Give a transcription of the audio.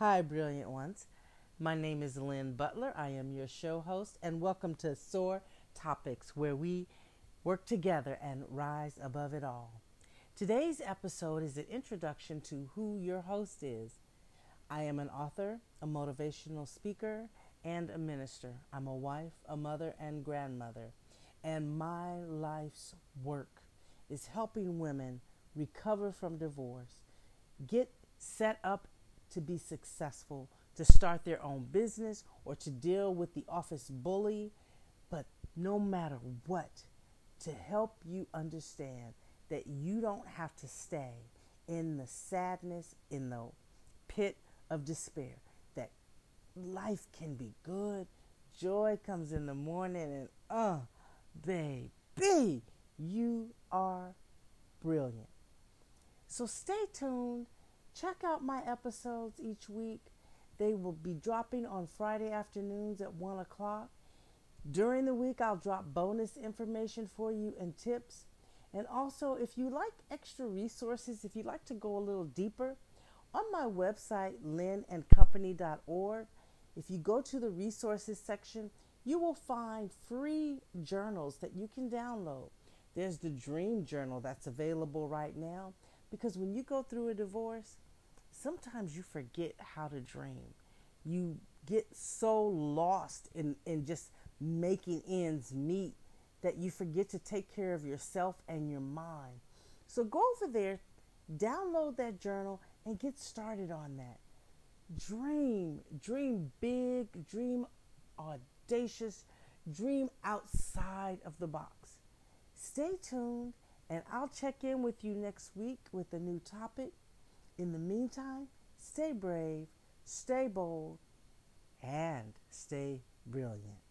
Hi, brilliant ones. My name is Lynn Butler. I am your show host, and welcome to SOAR Topics, where we work together and rise above it all. Today's episode is an introduction to who your host is. I am an author, a motivational speaker, and a minister. I'm a wife, a mother, and grandmother. And my life's work is helping women recover from divorce, get set up to be successful, to start their own business, or to deal with the office bully. But no matter what, to help you understand that you don't have to stay in the sadness, in the pit of despair, that life can be good. Joy comes in the morning, and uh, baby, you are brilliant. So stay tuned. Check out my episodes each week. They will be dropping on Friday afternoons at 1 o'clock. During the week, I'll drop bonus information for you and tips. And also, if you like extra resources, if you'd like to go a little deeper, on my website, lynnandcompany.org, if you go to the resources section, you will find free journals that you can download. There's the Dream Journal that's available right now because when you go through a divorce, sometimes you forget how to dream. You get so lost in, in just making ends meet that you forget to take care of yourself and your mind. So go over there, download that journal, and get started on that. Dream, dream big, dream audacious, dream outside of the box. Stay tuned, and I'll check in with you next week with a new topic. In the meantime, stay brave, stay bold, and stay brilliant.